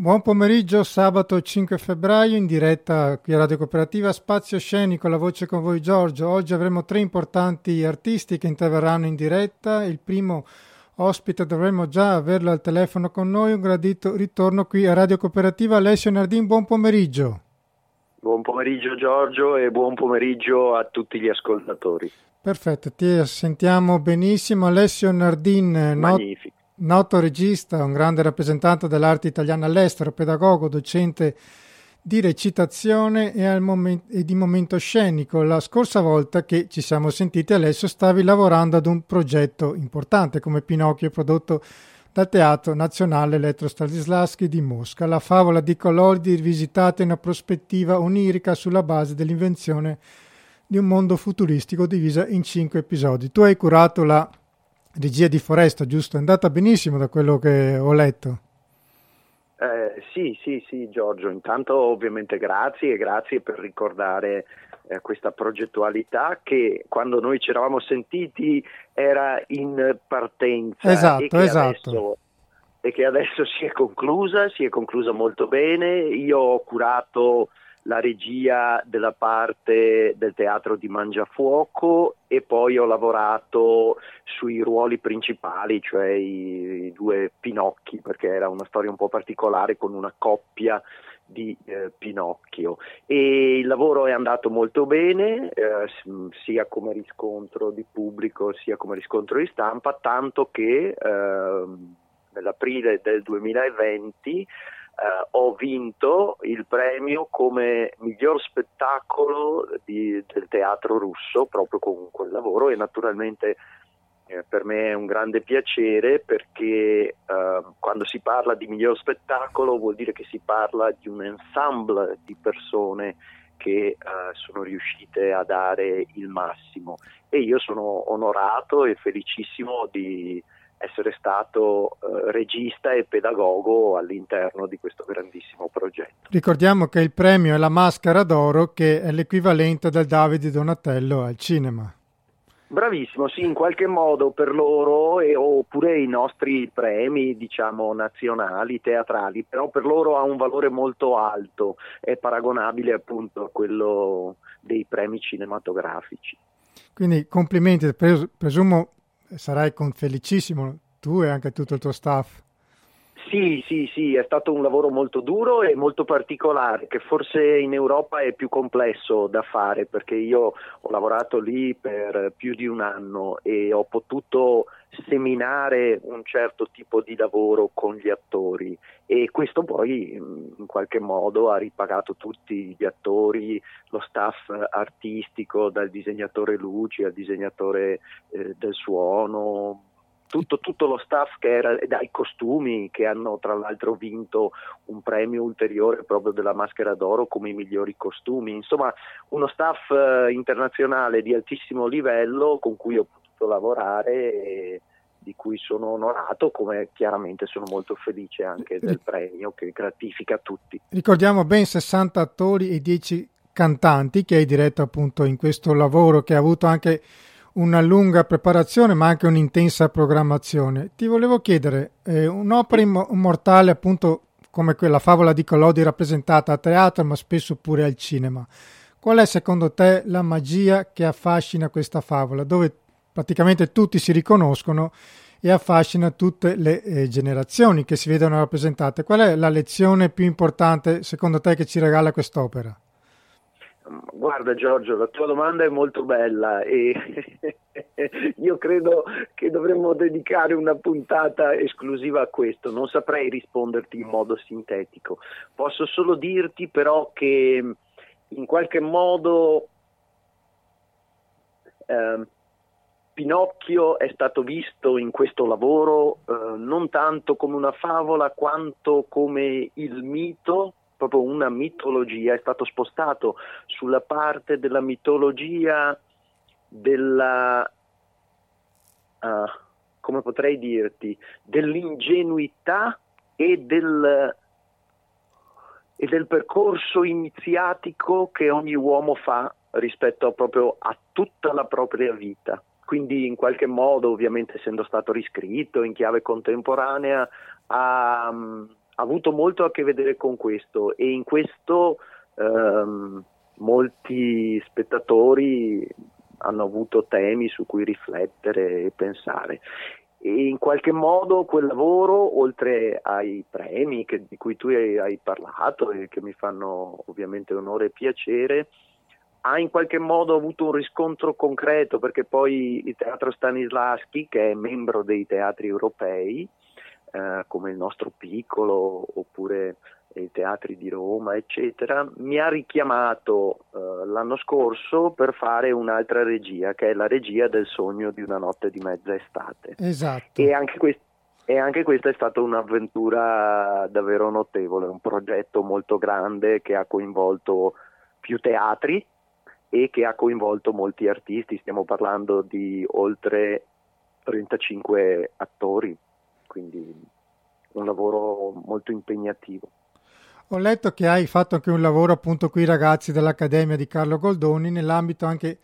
Buon pomeriggio, sabato 5 febbraio in diretta qui a Radio Cooperativa Spazio Scenico, la voce con voi Giorgio. Oggi avremo tre importanti artisti che interverranno in diretta. Il primo ospite dovremmo già averlo al telefono con noi, un gradito ritorno qui a Radio Cooperativa. Alessio Nardin, buon pomeriggio. Buon pomeriggio Giorgio e buon pomeriggio a tutti gli ascoltatori. Perfetto, ti sentiamo benissimo. Alessio Nardin, Magnifico noto regista, un grande rappresentante dell'arte italiana all'estero, pedagogo, docente di recitazione e, moment- e, di momento scenico. La scorsa volta che ci siamo sentiti adesso stavi lavorando ad un progetto importante come Pinocchio prodotto dal Teatro Nazionale Elettro Stanislaschi di Mosca. La favola di colori rivisitata in una prospettiva onirica sulla base dell'invenzione di un mondo futuristico divisa in cinque episodi. Tu hai curato la regia di Foresta, giusto? È andata benissimo da quello che ho letto. Eh, sì, sì, sì, Giorgio. Intanto ovviamente grazie e grazie per ricordare eh, questa progettualità che quando noi ci eravamo sentiti era in partenza. Esatto, esatto. Adesso, e che adesso si è conclusa, si è conclusa molto bene. Io ho curato la regia della parte del teatro di Mangiafuoco e poi ho lavorato sui ruoli principali, cioè i, i due Pinocchi, perché era una storia un po' particolare con una coppia di eh, Pinocchio. E il lavoro è andato molto bene eh, sia come riscontro di pubblico sia come riscontro di stampa tanto che eh, nell'aprile del 2020 Uh, ho vinto il premio come miglior spettacolo di, del teatro russo proprio con quel lavoro e naturalmente eh, per me è un grande piacere perché uh, quando si parla di miglior spettacolo vuol dire che si parla di un ensemble di persone che uh, sono riuscite a dare il massimo. E io sono onorato e felicissimo di essere stato eh, regista e pedagogo all'interno di questo grandissimo progetto. Ricordiamo che il premio è la Maschera d'Oro, che è l'equivalente del Davide Donatello al cinema. Bravissimo, sì, in qualche modo per loro e, oppure i nostri premi, diciamo, nazionali, teatrali, però per loro ha un valore molto alto, è paragonabile appunto a quello dei premi cinematografici. Quindi complimenti, presumo sarai felicissimo tu e anche tutto il tuo staff. Sì, sì, sì, è stato un lavoro molto duro e molto particolare, che forse in Europa è più complesso da fare, perché io ho lavorato lì per più di un anno e ho potuto seminare un certo tipo di lavoro con gli attori. E questo poi in qualche modo ha ripagato tutti gli attori, lo staff artistico, dal disegnatore luci al disegnatore eh, del suono, tutto, tutto, lo staff che era dai costumi che hanno tra l'altro vinto un premio ulteriore proprio della Maschera d'Oro come i migliori costumi, insomma uno staff eh, internazionale di altissimo livello con cui ho potuto lavorare e di cui sono onorato, come chiaramente sono molto felice anche del premio che gratifica tutti. Ricordiamo ben 60 attori e 10 cantanti che hai diretto appunto in questo lavoro che ha avuto anche una lunga preparazione ma anche un'intensa programmazione. Ti volevo chiedere, eh, un'opera immortale appunto come quella favola di Collodi rappresentata a teatro ma spesso pure al cinema, qual è secondo te la magia che affascina questa favola dove praticamente tutti si riconoscono e affascina tutte le eh, generazioni che si vedono rappresentate? Qual è la lezione più importante secondo te che ci regala quest'opera? Guarda Giorgio, la tua domanda è molto bella e io credo che dovremmo dedicare una puntata esclusiva a questo, non saprei risponderti in modo sintetico, posso solo dirti però che in qualche modo eh, Pinocchio è stato visto in questo lavoro eh, non tanto come una favola quanto come il mito proprio una mitologia, è stato spostato sulla parte della mitologia della, uh, come potrei dirti, dell'ingenuità e del, e del percorso iniziatico che ogni uomo fa rispetto proprio a tutta la propria vita. Quindi in qualche modo, ovviamente essendo stato riscritto in chiave contemporanea, ha, avuto molto a che vedere con questo e in questo ehm, molti spettatori hanno avuto temi su cui riflettere e pensare. E in qualche modo quel lavoro, oltre ai premi che, di cui tu hai, hai, parlato e che mi fanno ovviamente onore e piacere, ha in qualche modo avuto un riscontro concreto perché poi il teatro Stanislaschi, che è membro dei teatri europei, eh, come il nostro piccolo oppure i teatri di Roma, eccetera, mi ha richiamato eh, l'anno scorso per fare un'altra regia, che è la regia del sogno di una notte di mezza estate. Esatto. E anche, quest- e anche questa è stata un'avventura davvero notevole, un progetto molto grande che ha coinvolto più teatri e che ha coinvolto molti artisti, stiamo parlando di oltre 35 attori, quindi un lavoro molto impegnativo. Ho letto che hai fatto anche un lavoro appunto qui ragazzi dell'Accademia di Carlo Goldoni nell'ambito anche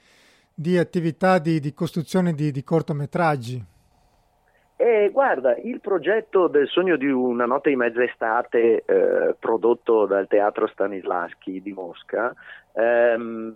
di attività di, di costruzione di, di cortometraggi. Eh, guarda, il progetto del sogno di una notte di mezza estate eh, prodotto dal Teatro Stanislaschi di Mosca ehm,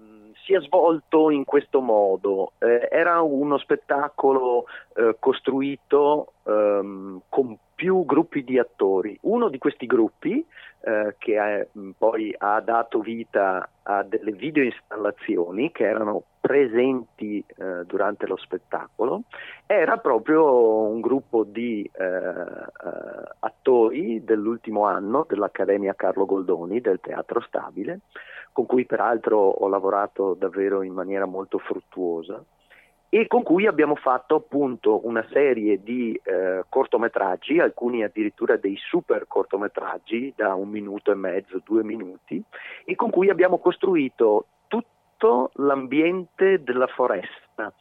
si è svolto in questo modo. Eh, era uno spettacolo eh, costruito ehm, con più gruppi di attori. Uno di questi gruppi, eh, che è, poi ha dato vita a delle video installazioni che erano presenti eh, durante lo spettacolo, era proprio un gruppo di eh, eh attori dell'ultimo anno dell'Accademia Carlo Goldoni del Teatro Stabile, con cui peraltro ho lavorato davvero in maniera molto fruttuosa e con cui abbiamo fatto appunto una serie di eh, cortometraggi, alcuni addirittura dei super cortometraggi da un minuto e mezzo, due minuti, e con cui abbiamo costruito tutto l'ambiente della foresta.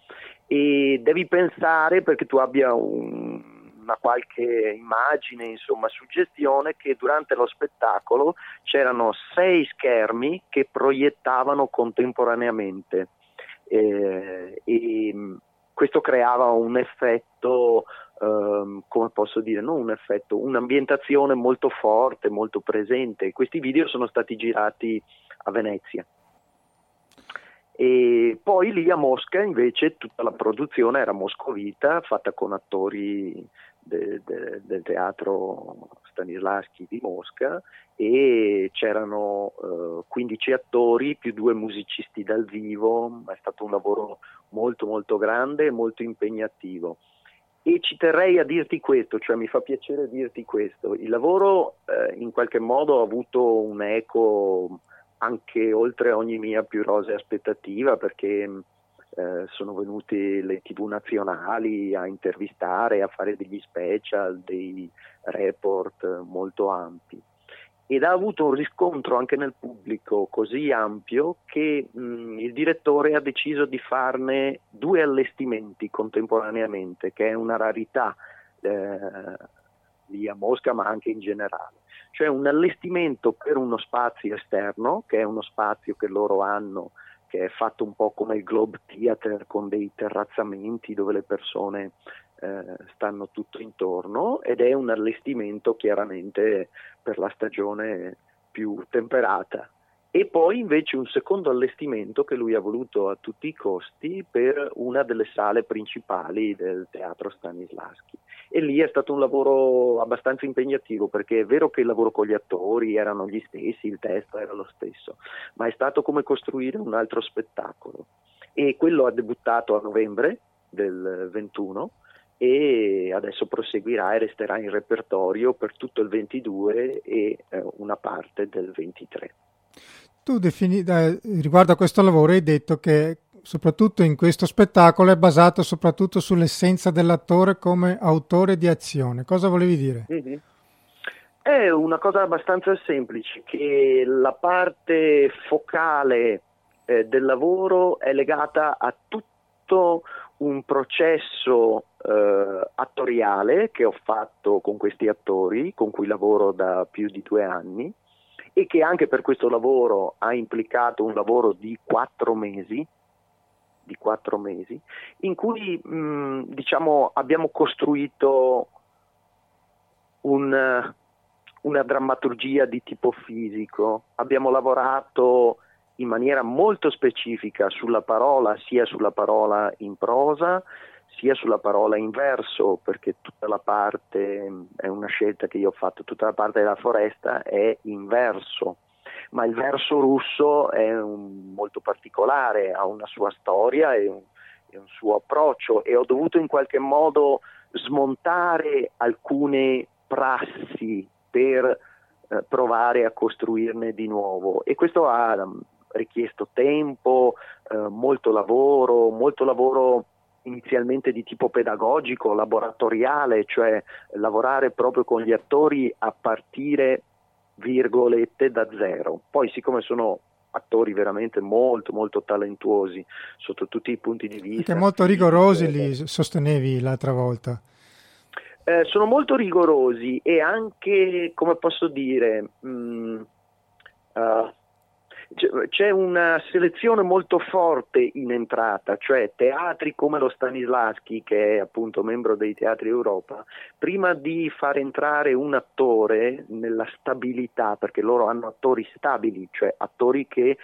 E devi pensare, perché tu abbia un, una qualche immagine, insomma, suggestione, che durante lo spettacolo c'erano sei schermi che proiettavano contemporaneamente eh, e mm, questo creava un effetto, ehm, come posso dire, non un effetto, un'ambientazione molto forte, molto presente. Questi video sono stati girati a Venezia. E poi lì a Mosca invece tutta la produzione era moscovita, fatta con attori de, de, del teatro Stanislaschi di Mosca e c'erano eh, 15 attori più due musicisti dal vivo, è stato un lavoro molto molto grande e molto impegnativo. E ci terrei a dirti questo, cioè mi fa piacere dirti questo, il lavoro eh, in qualche modo ha avuto un eco anche oltre ogni mia più rosea aspettativa perché eh, sono venuti le tv nazionali a intervistare, a fare degli special, dei report molto ampi ed ha avuto un riscontro anche nel pubblico così ampio che mh, il direttore ha deciso di farne due allestimenti contemporaneamente, che è una rarità eh, lì a Mosca ma anche in generale. Cioè un allestimento per uno spazio esterno, che è uno spazio che loro hanno che è fatto un po' come il Globe Theater con dei terrazzamenti dove le persone eh, stanno tutto intorno ed è un allestimento chiaramente per la stagione più temperata. E poi invece un secondo allestimento che lui ha voluto a tutti i costi per una delle sale principali del teatro Stanislaschi e lì è stato un lavoro abbastanza impegnativo perché è vero che il lavoro con gli attori erano gli stessi, il testo era lo stesso, ma è stato come costruire un altro spettacolo e quello ha debuttato a novembre del 21 e adesso proseguirà e resterà in repertorio per tutto il 22 e eh, una parte del 23. Tu defini, eh, riguardo a questo lavoro hai detto che soprattutto in questo spettacolo, è basato soprattutto sull'essenza dell'attore come autore di azione. Cosa volevi dire? Mm-hmm. È una cosa abbastanza semplice, che la parte focale eh, del lavoro è legata a tutto un processo eh, attoriale che ho fatto con questi attori, con cui lavoro da più di due anni, e che anche per questo lavoro ha implicato un lavoro di quattro mesi, di quattro mesi, in cui mh, diciamo, abbiamo costruito un, una drammaturgia di tipo fisico, abbiamo lavorato in maniera molto specifica sulla parola, sia sulla parola in prosa, sia sulla parola in verso, perché tutta la parte, è una scelta che io ho fatto, tutta la parte della foresta è in verso, ma il verso russo è un, molto particolare, ha una sua storia e un, e un suo approccio e ho dovuto in qualche modo smontare alcune prassi per eh, provare a costruirne di nuovo. E questo ha um, richiesto tempo, eh, molto lavoro, molto lavoro inizialmente di tipo pedagogico, laboratoriale, cioè lavorare proprio con gli attori a partire virgolette da zero. Poi siccome sono attori veramente molto molto talentuosi sotto tutti i punti di vista. Anche molto rigorosi li sostenevi l'altra volta. Eh, sono molto rigorosi e anche, come posso dire, mh, mm, uh, c'è una selezione molto forte in entrata, cioè teatri come lo Stanislaschi, che è appunto membro dei Teatri Europa, prima di far entrare un attore nella stabilità, perché loro hanno attori stabili, cioè attori che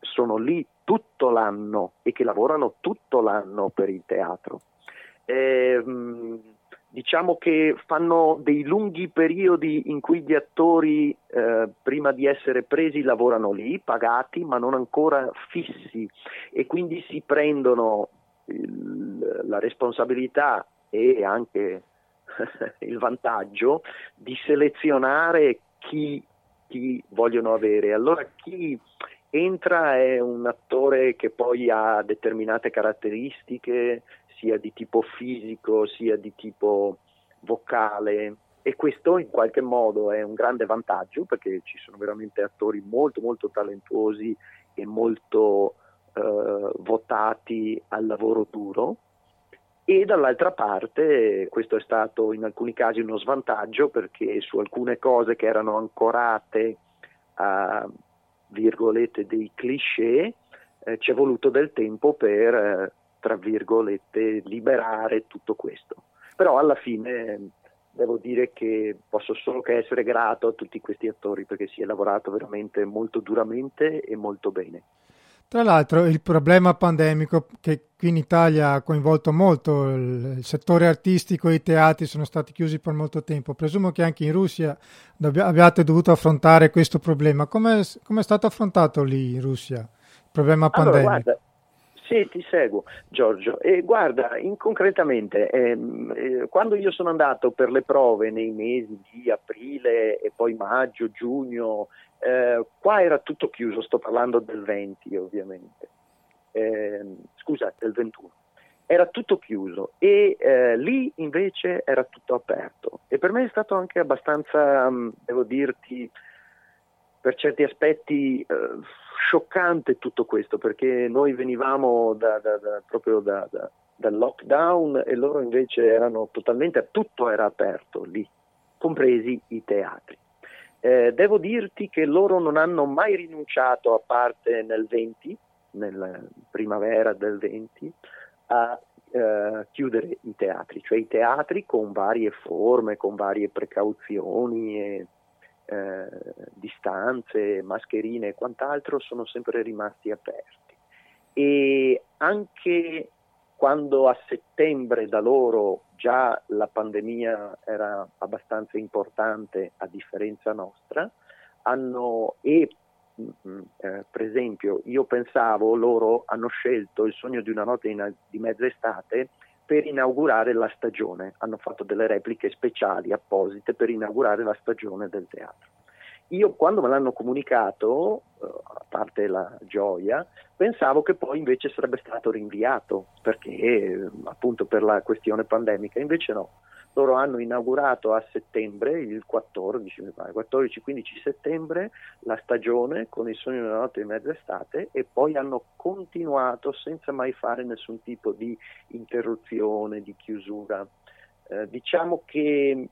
sono lì tutto l'anno e che lavorano tutto l'anno per il teatro. Eh, diciamo che fanno dei lunghi periodi in cui gli attori eh, prima di essere presi lavorano lì, pagati ma non ancora fissi e quindi si prendono il, la responsabilità e anche il vantaggio di selezionare chi, chi vogliono avere. Allora chi entra è un attore che poi ha determinate caratteristiche, sia di tipo fisico sia di tipo vocale. E questo in qualche modo è un grande vantaggio perché ci sono veramente attori molto molto talentuosi e molto eh, votati al lavoro duro. E dall'altra parte questo è stato in alcuni casi uno svantaggio perché su alcune cose che erano ancorate a virgolette dei cliché eh, ci è voluto del tempo per eh, tra virgolette, liberare tutto questo. Però alla fine devo dire che posso solo che essere grato a tutti questi attori perché si è lavorato veramente molto duramente e molto bene. Tra l'altro il problema pandemico che qui in Italia ha coinvolto molto il, settore artistico e i teatri sono stati chiusi per molto tempo. Presumo che anche in Russia abbiate dovuto affrontare questo problema. Come è stato affrontato lì in Russia il problema pandemico? Allora, guarda, sì, ti seguo Giorgio. E guarda, in, concretamente, ehm, eh, quando io sono andato per le prove nei mesi di aprile e poi maggio, giugno, eh, qua era tutto chiuso, sto parlando del 20 ovviamente, eh, scusa, del 21. Era tutto chiuso e eh, lì invece era tutto aperto e per me è stato anche abbastanza, mm, devo dirti, per certi aspetti eh, scioccante tutto questo perché noi venivamo da, da, da, proprio dal lockdown e loro invece erano totalmente, tutto era aperto lì, compresi i teatri. Eh, devo dirti che loro non hanno mai rinunciato, a parte nel 20, nella primavera del 20, a eh, chiudere i teatri, cioè i teatri con varie forme, con varie precauzioni e eh, distanze, mascherine e quant'altro sono sempre rimasti aperti. E anche quando a settembre da loro già la pandemia era abbastanza importante a differenza nostra, hanno e mm, mm, eh, per esempio io pensavo loro hanno scelto il sogno di una notte in, di mezza estate per inaugurare la stagione, hanno fatto delle repliche speciali apposite per inaugurare la stagione del teatro. Io quando me l'hanno comunicato, eh, a parte la gioia, pensavo che poi invece sarebbe stato rinviato, perché appunto per la questione pandemica, invece no loro hanno inaugurato a settembre, il 14, 14-15 settembre, la stagione con il sogno della notte di mezza estate e poi hanno continuato senza mai fare nessun tipo di interruzione, di chiusura. Eh, diciamo che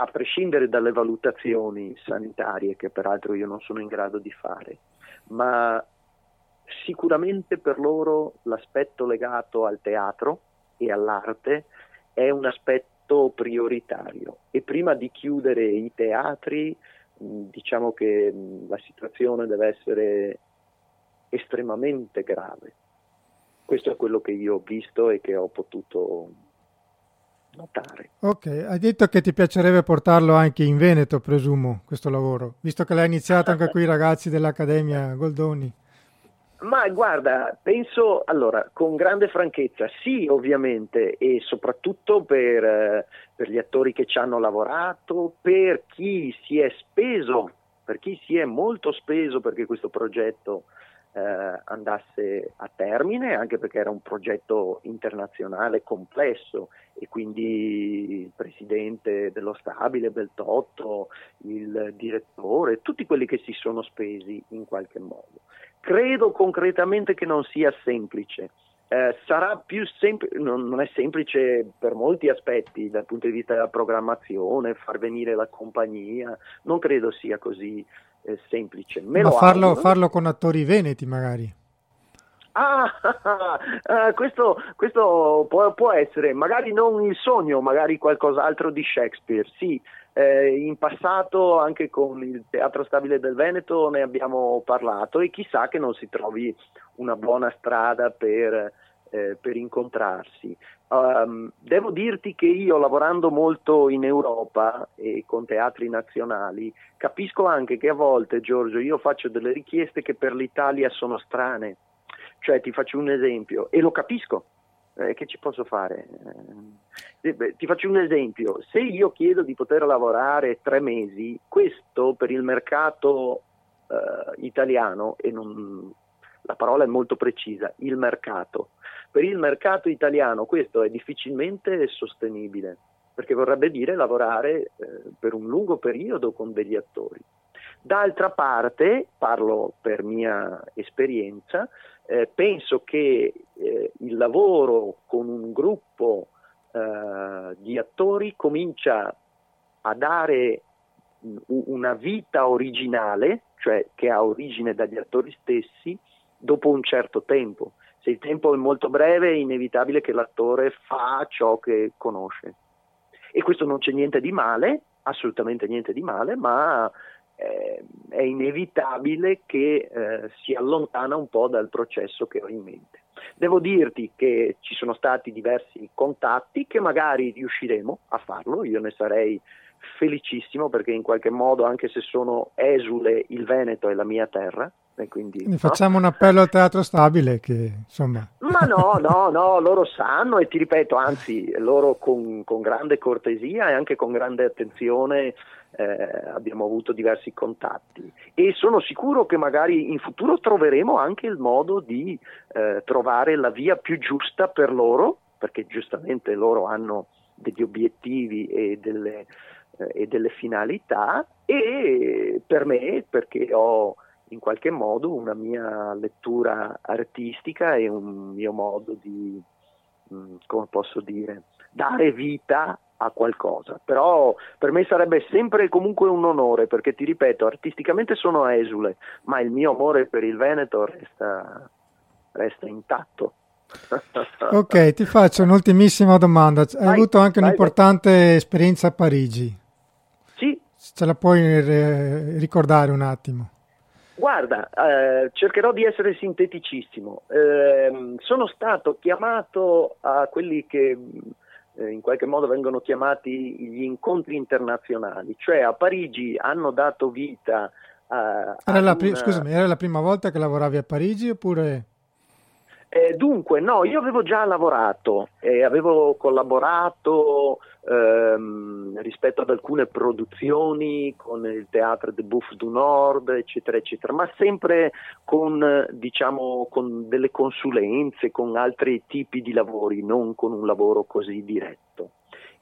a prescindere dalle valutazioni sanitarie, che peraltro io non sono in grado di fare, ma sicuramente per loro l'aspetto legato al teatro e all'arte è un aspetto progetto prioritario e prima di chiudere i teatri diciamo che la situazione deve essere estremamente grave. Questo è quello che io ho visto e che ho potuto notare. Ok, hai detto che ti piacerebbe portarlo anche in Veneto, presumo, questo lavoro, visto che l'hai iniziato anche con i ragazzi dell'Accademia Goldoni. Ma guarda, penso allora con grande franchezza, sì ovviamente e soprattutto per, eh, per, gli attori che ci hanno lavorato, per chi si è speso, per chi si è molto speso perché questo progetto eh, andasse a termine, anche perché era un progetto internazionale complesso e quindi il presidente dello stabile, Beltotto, il direttore, tutti quelli che si sono spesi in qualche modo. Credo concretamente che non sia semplice. Eh, sarà più semplice, non, non, è semplice per molti aspetti dal punto di vista della programmazione, far venire la compagnia, non credo sia così eh, semplice. Me Ma farlo, farlo, con attori veneti magari. Ah, ah, questo, questo può, può, essere, magari non il sogno, magari qualcos'altro di Shakespeare, sì. Eh, in passato anche con il Teatro Stabile del Veneto ne abbiamo parlato e chissà che non si trovi una buona strada per, eh, per incontrarsi. Um, devo dirti che io lavorando molto in Europa e con teatri nazionali capisco anche che a volte Giorgio io faccio delle richieste che per l'Italia sono strane, cioè ti faccio un esempio e lo capisco, eh, che ci posso fare? Eh, beh, ti faccio un esempio, se io chiedo di poter lavorare tre mesi, questo per il mercato eh, italiano e non, la parola è molto precisa, il mercato. Per il mercato italiano questo è difficilmente sostenibile, perché vorrebbe dire lavorare eh, per un lungo periodo con degli attori. D'altra parte, parlo per mia esperienza, eh, penso che eh, il lavoro con un gruppo eh, di attori comincia a dare una vita originale, cioè che ha origine dagli attori stessi, dopo un certo tempo. Se il tempo è molto breve è inevitabile che l'attore fa ciò che conosce. E questo non c'è niente di male, assolutamente niente di male, ma eh, è inevitabile che eh, si allontana un po' dal processo che ho in mente. Devo dirti che ci sono stati diversi contatti che magari riusciremo a farlo, io ne sarei felicissimo perché in qualche modo, anche se sono esule, il Veneto è la mia terra, quindi, quindi facciamo no? un appello al teatro stabile che insomma... Ma no, no, no, loro sanno e ti ripeto, anzi, loro con, con grande cortesia e anche con grande attenzione eh, abbiamo avuto diversi contatti. E sono sicuro che magari in futuro troveremo anche il modo di eh, trovare la via più giusta per loro, perché giustamente loro hanno degli obiettivi e delle, eh, e delle finalità e per me perché ho in qualche modo una mia lettura artistica e un mio modo di, mm, come posso dire, dare vita a qualcosa. Però per me sarebbe sempre comunque un onore, perché ti ripeto, artisticamente sono esule, ma il mio amore per il Veneto resta, resta intatto. ok, ti faccio un'ultimissima domanda. Hai vai, avuto anche vai, un'importante vai. esperienza a Parigi. Sì. Ce la puoi eh, ricordare un attimo? Guarda, eh, cercherò di essere sinteticissimo. Eh, sono stato chiamato a quelli che eh, in qualche modo vengono chiamati gli incontri internazionali, cioè a Parigi hanno dato vita a... Era la, pri- una... Scusami, era la prima volta che lavoravi a Parigi oppure... Eh, dunque, no, io avevo già lavorato, eh, avevo collaborato ehm, rispetto ad alcune produzioni con il Teatro de Bouffe du Nord, eccetera, eccetera, ma sempre con, diciamo, con delle consulenze, con altri tipi di lavori, non con un lavoro così diretto.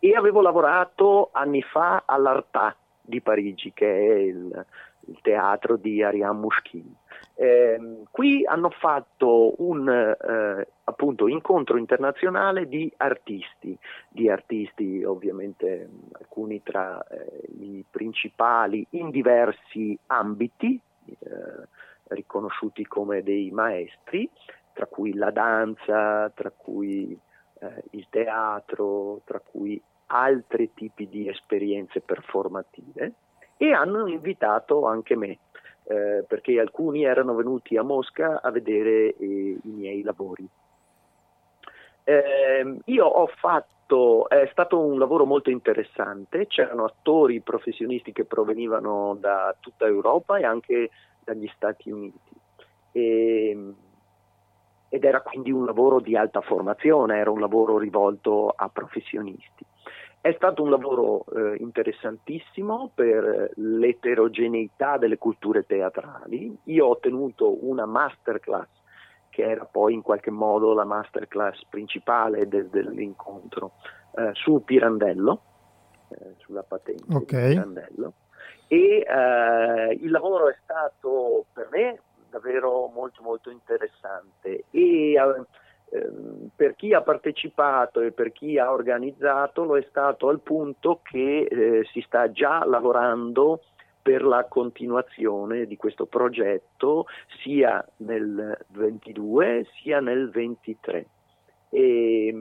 E avevo lavorato anni fa all'Artà di Parigi, che è il, il teatro di Ariane Mouchkine. Eh, qui hanno fatto un eh, appunto, incontro internazionale di artisti, di artisti ovviamente alcuni tra eh, i principali in diversi ambiti, eh, riconosciuti come dei maestri, tra cui la danza, tra cui eh, il teatro, tra cui altri tipi di esperienze performative e hanno invitato anche me, eh, perché alcuni erano venuti a Mosca a vedere eh, i miei lavori. Eh, io ho fatto, è stato un lavoro molto interessante, c'erano attori professionisti che provenivano da tutta Europa e anche dagli Stati Uniti. E, ed era quindi un lavoro di alta formazione, era un lavoro rivolto a professionisti. È stato un lavoro eh, interessantissimo per l'eterogeneità delle culture teatrali. Io ho tenuto una masterclass che era poi in qualche modo la masterclass principale de- dell'incontro eh, su Pirandello, eh, sulla patente okay. di Pirandello. E eh, il lavoro è stato per me davvero molto molto interessante e ehm, per chi ha partecipato e per chi ha organizzato lo è stato al punto che eh, si sta già lavorando per la continuazione di questo progetto sia nel 22 sia nel 23 e,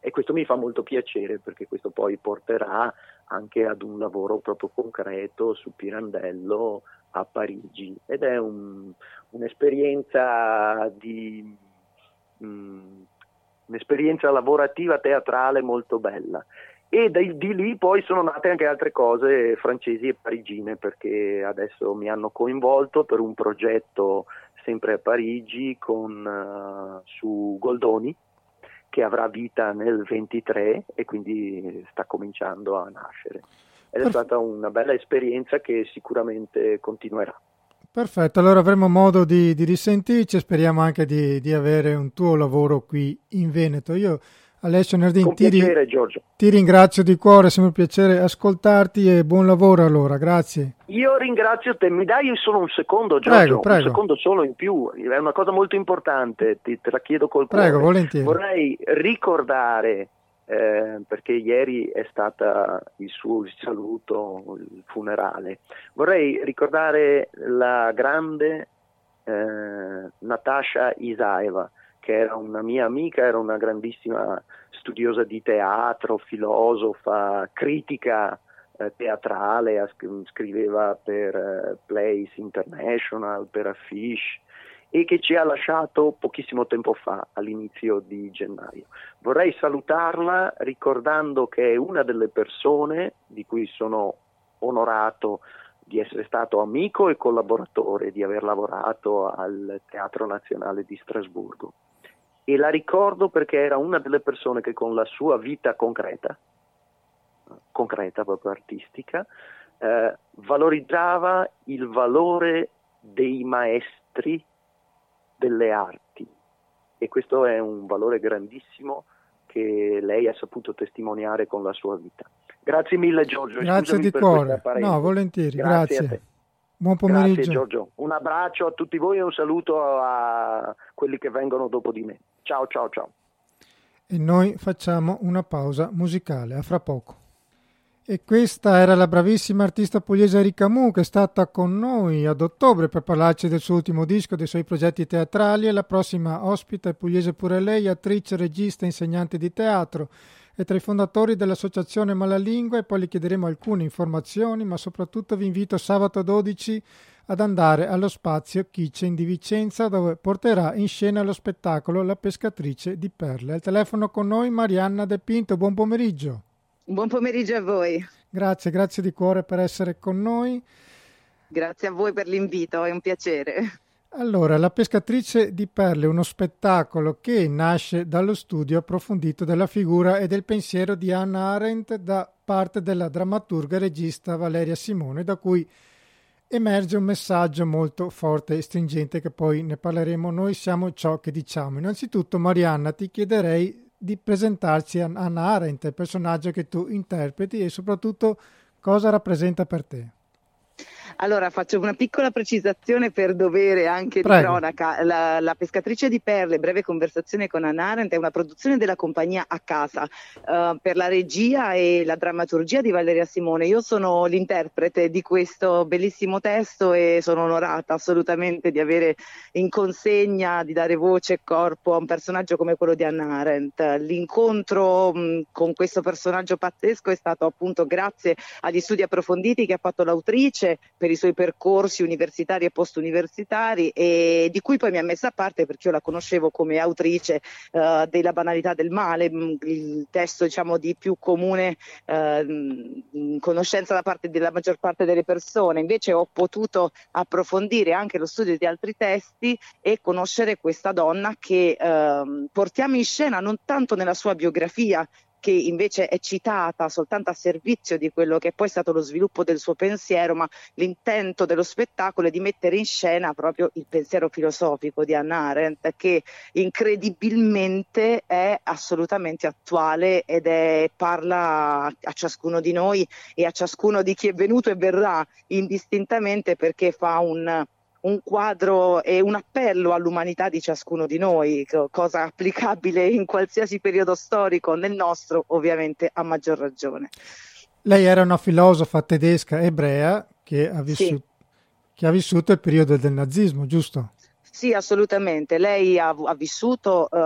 e questo mi fa molto piacere perché questo poi porterà anche ad un lavoro proprio concreto su Pirandello a Parigi. Ed è un, un'esperienza, di, um, un'esperienza lavorativa teatrale molto bella e di, di, lì poi sono nate anche altre cose francesi e parigine perché adesso mi hanno coinvolto per un progetto sempre a Parigi con, uh, su Goldoni che avrà vita nel 23 e quindi sta cominciando a nascere ed è stata una bella esperienza che sicuramente continuerà. Perfetto, allora avremo modo di, di risentirci e speriamo anche di, di, avere un tuo lavoro qui in Veneto. Io, Alessio Nardin, ti, piacere, ti, ringrazio di cuore, è sempre un piacere ascoltarti e buon lavoro allora, grazie. Io ringrazio te, mi dai solo un secondo Giorgio, prego, prego. un secondo solo in più, è una cosa molto importante, ti, te la chiedo col cuore. Prego, volentieri. Vorrei ricordare eh, perché ieri è stato il suo saluto, il funerale. Vorrei ricordare la grande eh, Natasha Isaeva, che era una mia amica, era una grandissima studiosa di teatro, filosofa, critica eh, teatrale, scriveva per eh, Place International, per Affiche, e che ci ha lasciato pochissimo tempo fa, all'inizio di gennaio. Vorrei salutarla ricordando che è una delle persone di cui sono onorato di essere stato amico e collaboratore, di aver lavorato al Teatro Nazionale di Strasburgo. E la ricordo perché era una delle persone che con la sua vita concreta, concreta proprio artistica, eh, valorizzava il valore dei maestri delle arti e questo è un valore grandissimo che lei ha saputo testimoniare con la sua vita. Grazie mille Giorgio. Grazie di cuore. No, volentieri, grazie. grazie. Buon pomeriggio. Grazie Giorgio. Un abbraccio a tutti voi e un saluto a quelli che vengono dopo di me. Ciao ciao ciao. E noi facciamo una pausa musicale. A fra poco. E questa era la bravissima artista pugliese Erika Mu che è stata con noi ad ottobre per parlarci del suo ultimo disco, dei suoi progetti teatrali e la prossima ospite pugliese pure lei, attrice, regista, insegnante di teatro e tra i fondatori dell'associazione Malalingua e poi le chiederemo alcune informazioni, ma soprattutto vi invito sabato 12 ad andare allo spazio Kitchen di Vicenza dove porterà in scena lo spettacolo La pescatrice di perle. Al telefono con noi Marianna De Pinto, buon pomeriggio. Buon pomeriggio a voi. Grazie, grazie di cuore per essere con noi. Grazie a voi per l'invito, è un piacere. Allora, La pescatrice di perle, uno spettacolo che nasce dallo studio approfondito della figura e del pensiero di Anna Arendt da parte della drammaturga e regista Valeria Simone, da cui emerge un messaggio molto forte e stringente che poi ne parleremo. Noi siamo ciò che diciamo. Innanzitutto, Marianna, ti chiederei di presentarci a Arendt, il personaggio che tu interpreti e soprattutto cosa rappresenta per te. Allora faccio una piccola precisazione per dovere anche Prego. di cronaca. La, la, pescatrice di perle, breve conversazione con Anna Arendt, è una produzione della compagnia A Casa uh, per la regia e la drammaturgia di Valeria Simone. Io sono l'interprete di questo bellissimo testo e sono onorata assolutamente di avere in consegna, di dare voce e corpo a un personaggio come quello di Anna Arendt. L'incontro mh, con questo personaggio pazzesco è stato appunto grazie agli studi approfonditi che ha fatto l'autrice per i suoi percorsi universitari e post-universitari e di cui poi mi ha messa a parte perché io la conoscevo come autrice uh, della banalità del male, mm, il testo diciamo di più comune uh, conoscenza da parte della maggior parte delle persone. Invece ho potuto approfondire anche lo studio di altri testi e conoscere questa donna che uh, portiamo in scena non tanto nella sua biografia che invece è citata soltanto a servizio di quello che poi è stato lo sviluppo del suo pensiero, ma l'intento dello spettacolo è di mettere in scena proprio il pensiero filosofico di Hannah Arendt, che incredibilmente è assolutamente attuale ed è, parla a ciascuno di noi e a ciascuno di chi è venuto e verrà indistintamente perché fa un un quadro e un appello all'umanità di ciascuno di noi, cosa applicabile in qualsiasi periodo storico, nel nostro ovviamente a maggior ragione. Lei era una filosofa tedesca ebrea che ha, vissuto, sì. che ha vissuto il periodo del nazismo, giusto? Sì, assolutamente. Lei ha, ha vissuto uh,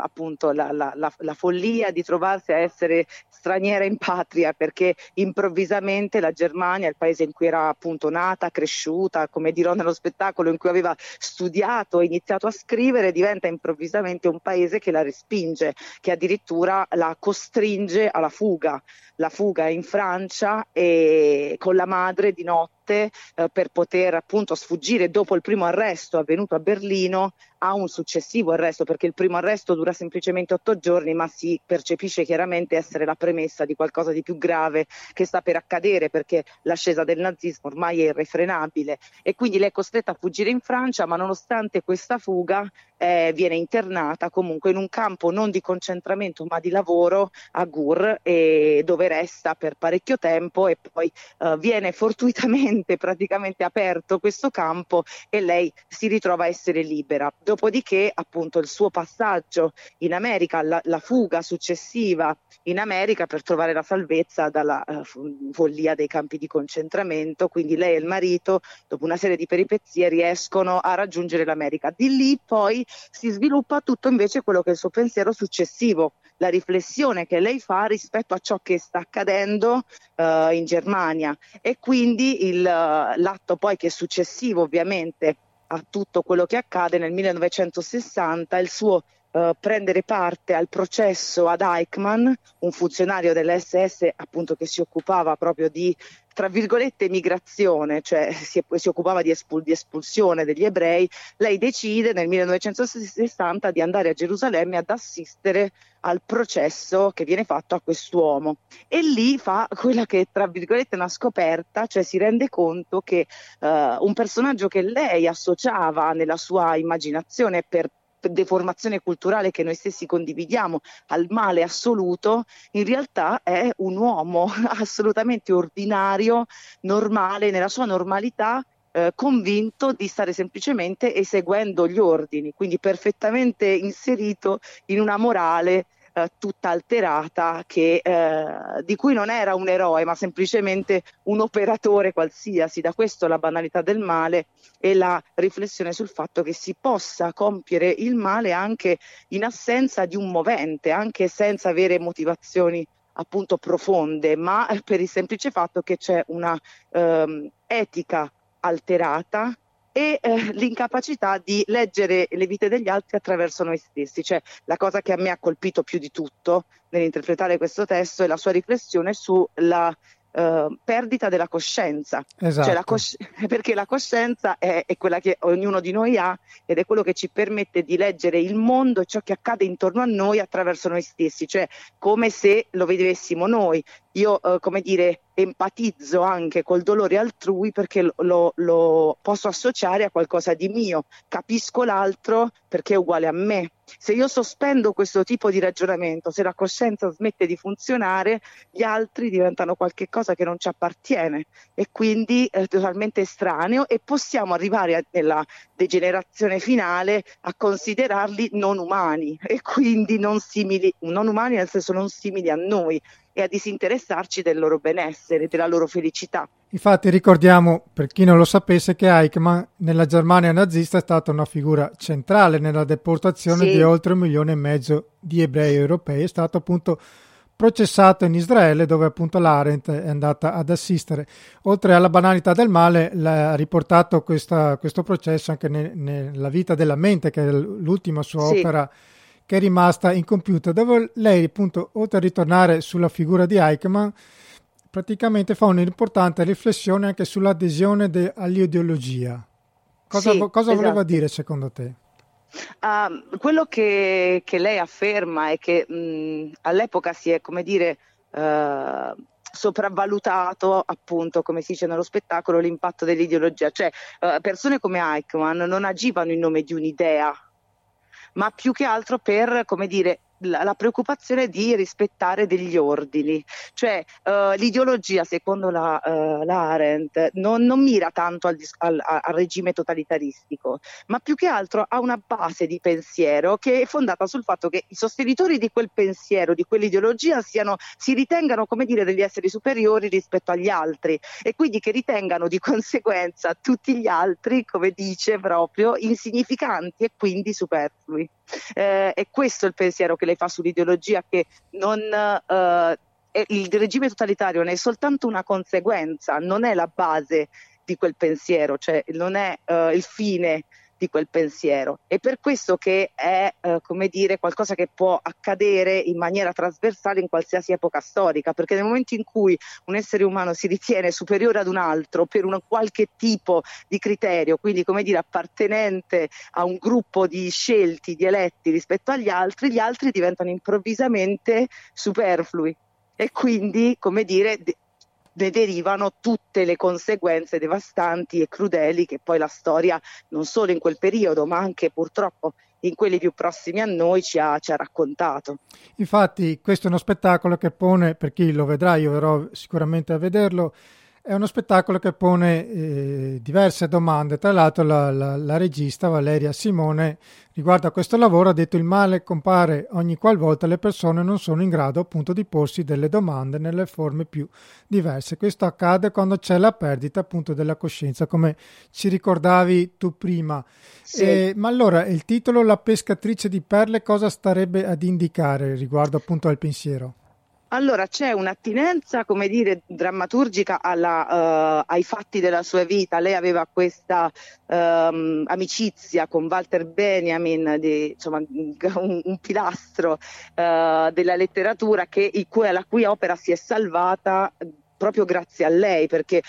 appunto la, la, la, la, follia di trovarsi a essere straniera in patria perché improvvisamente la Germania, il paese in cui era appunto nata, cresciuta, come dirò nello spettacolo, in cui aveva studiato e iniziato a scrivere, diventa improvvisamente un paese che la respinge, che addirittura la costringe alla fuga. La fuga in Francia e con la madre di notte eh, per poter appunto sfuggire dopo il primo arresto avvenuto a Berlino a un successivo arresto, perché il primo arresto dura semplicemente otto giorni, ma si percepisce chiaramente essere la premessa di qualcosa di più grave che sta per accadere, perché l'ascesa del nazismo ormai è irrefrenabile. E quindi lei è costretta a fuggire in Francia, ma nonostante questa fuga eh, viene internata comunque in un campo non di concentramento ma di lavoro a Gur, e dove resta per parecchio tempo e poi eh, viene fortuitamente praticamente aperto questo campo e lei si ritrova a essere libera Dopodiché, appunto, il suo passaggio in America, la, la fuga successiva in America per trovare la salvezza dalla uh, follia dei campi di concentramento. Quindi lei e il marito, dopo una serie di peripezie, riescono a raggiungere l'America. Di lì poi si sviluppa tutto invece quello che è il suo pensiero successivo, la riflessione che lei fa rispetto a ciò che sta accadendo uh, in Germania e quindi il, uh, l'atto poi che è successivo ovviamente a tutto quello che accade nel 1960 il suo Uh, prendere parte al processo ad Eichmann, un funzionario dell'SS appunto che si occupava proprio di tra virgolette migrazione, cioè si, si occupava di, espul- di, espulsione degli ebrei, lei decide nel 1960 di andare a Gerusalemme ad assistere al processo che viene fatto a quest'uomo. E lì fa quella che tra virgolette è una scoperta, cioè si rende conto che uh, un personaggio che lei associava nella sua immaginazione per deformazione culturale che noi stessi condividiamo al male assoluto, in realtà è un uomo assolutamente ordinario, normale, nella sua normalità, eh, convinto di stare semplicemente eseguendo gli ordini, quindi perfettamente inserito in una morale eh, tutta alterata che, eh, di cui non era un eroe ma semplicemente un operatore qualsiasi. Da questo la banalità del male e la riflessione sul fatto che si possa compiere il male anche in assenza di un movente, anche senza avere motivazioni appunto profonde, ma per il semplice fatto che c'è una ehm, etica alterata e eh, l'incapacità di leggere le vite degli altri attraverso noi stessi. Cioè, la cosa che a me ha colpito più di tutto nell'interpretare questo testo è la sua riflessione sulla Uh, perdita della coscienza, esatto. cioè la cosci- perché la coscienza è, è, quella che ognuno di noi ha ed è quello che ci permette di leggere il mondo e ciò che accade intorno a noi attraverso noi stessi, cioè come se lo vedessimo noi. Io, uh, come dire, empatizzo anche col dolore altrui perché lo, lo posso associare a qualcosa di mio, capisco l'altro perché è uguale a me. Se io sospendo questo tipo di ragionamento, se la coscienza smette di funzionare, gli altri diventano qualcosa che non ci appartiene. E quindi è totalmente estraneo e possiamo arrivare a, nella degenerazione finale a considerarli non umani. E quindi non simili, non umani nel senso non simili a noi e a disinteressarci del loro benessere, della loro felicità. Infatti ricordiamo, per chi non lo sapesse, che Eichmann nella Germania nazista è stata una figura centrale nella deportazione sì. di oltre un milione e mezzo di ebrei europei, è stato appunto processato in Israele dove appunto l'Arendt è andata ad assistere. Oltre alla banalità del male, ha riportato questa, questo processo anche ne, nella vita della mente, che è l'ultima sua sì. opera che è rimasta incompiuta, dove lei appunto, oltre a ritornare sulla figura di Eichmann, praticamente fa un'importante riflessione anche sull'adesione de- all'ideologia. Cosa, sì, cosa esatto. voleva dire secondo te? Uh, quello che, che, lei afferma è che mh, all'epoca si è, come dire, uh, sopravvalutato appunto, come si dice nello spettacolo, l'impatto dell'ideologia. Cioè, uh, persone come Eichmann non agivano in nome di un'idea, ma più che altro per, come dire, la, la, preoccupazione di rispettare degli ordini, cioè uh, l'ideologia secondo la, uh, la Arendt non, non, mira tanto al, al, al, regime totalitaristico, ma più che altro ha una base di pensiero che è fondata sul fatto che i sostenitori di quel pensiero, di quell'ideologia siano, si ritengano come dire degli esseri superiori rispetto agli altri e quindi che ritengano di conseguenza tutti gli altri, come dice proprio, insignificanti e quindi superflui. Eh, è questo il pensiero che lei fa sull'ideologia che non, eh, il regime totalitario ne è soltanto una conseguenza, non è la base di quel pensiero, cioè non è eh, il fine di quel pensiero. È per questo che è, eh, come dire, qualcosa che può accadere in maniera trasversale in qualsiasi epoca storica, perché nel momento in cui un essere umano si ritiene superiore ad un altro per un qualche tipo di criterio, quindi come dire appartenente a un gruppo di scelti, di eletti rispetto agli altri, gli altri diventano improvvisamente superflui e quindi, come dire, ne derivano tutte le conseguenze devastanti e crudeli che poi la storia, non solo in quel periodo, ma anche purtroppo in quelli più prossimi a noi ci ha, ci ha, raccontato. Infatti questo è uno spettacolo che pone, per chi lo vedrà, io verrò sicuramente a vederlo, è uno spettacolo che pone eh, diverse domande. Tra l'altro la, la, la, regista Valeria Simone riguardo a questo lavoro ha detto il male compare ogni qualvolta le persone non sono in grado appunto di porsi delle domande nelle forme più diverse. Questo accade quando c'è la perdita appunto della coscienza, come ci ricordavi tu prima. Sì. Eh, ma allora il titolo La pescatrice di perle cosa starebbe ad indicare riguardo appunto al pensiero? Allora c'è un'attinenza, come dire, drammaturgica alla, uh, ai fatti della sua vita. Lei aveva questa um, amicizia con Walter Benjamin, di, insomma, un, un pilastro uh, della letteratura che, cui, alla cui opera si è salvata proprio grazie a lei, perché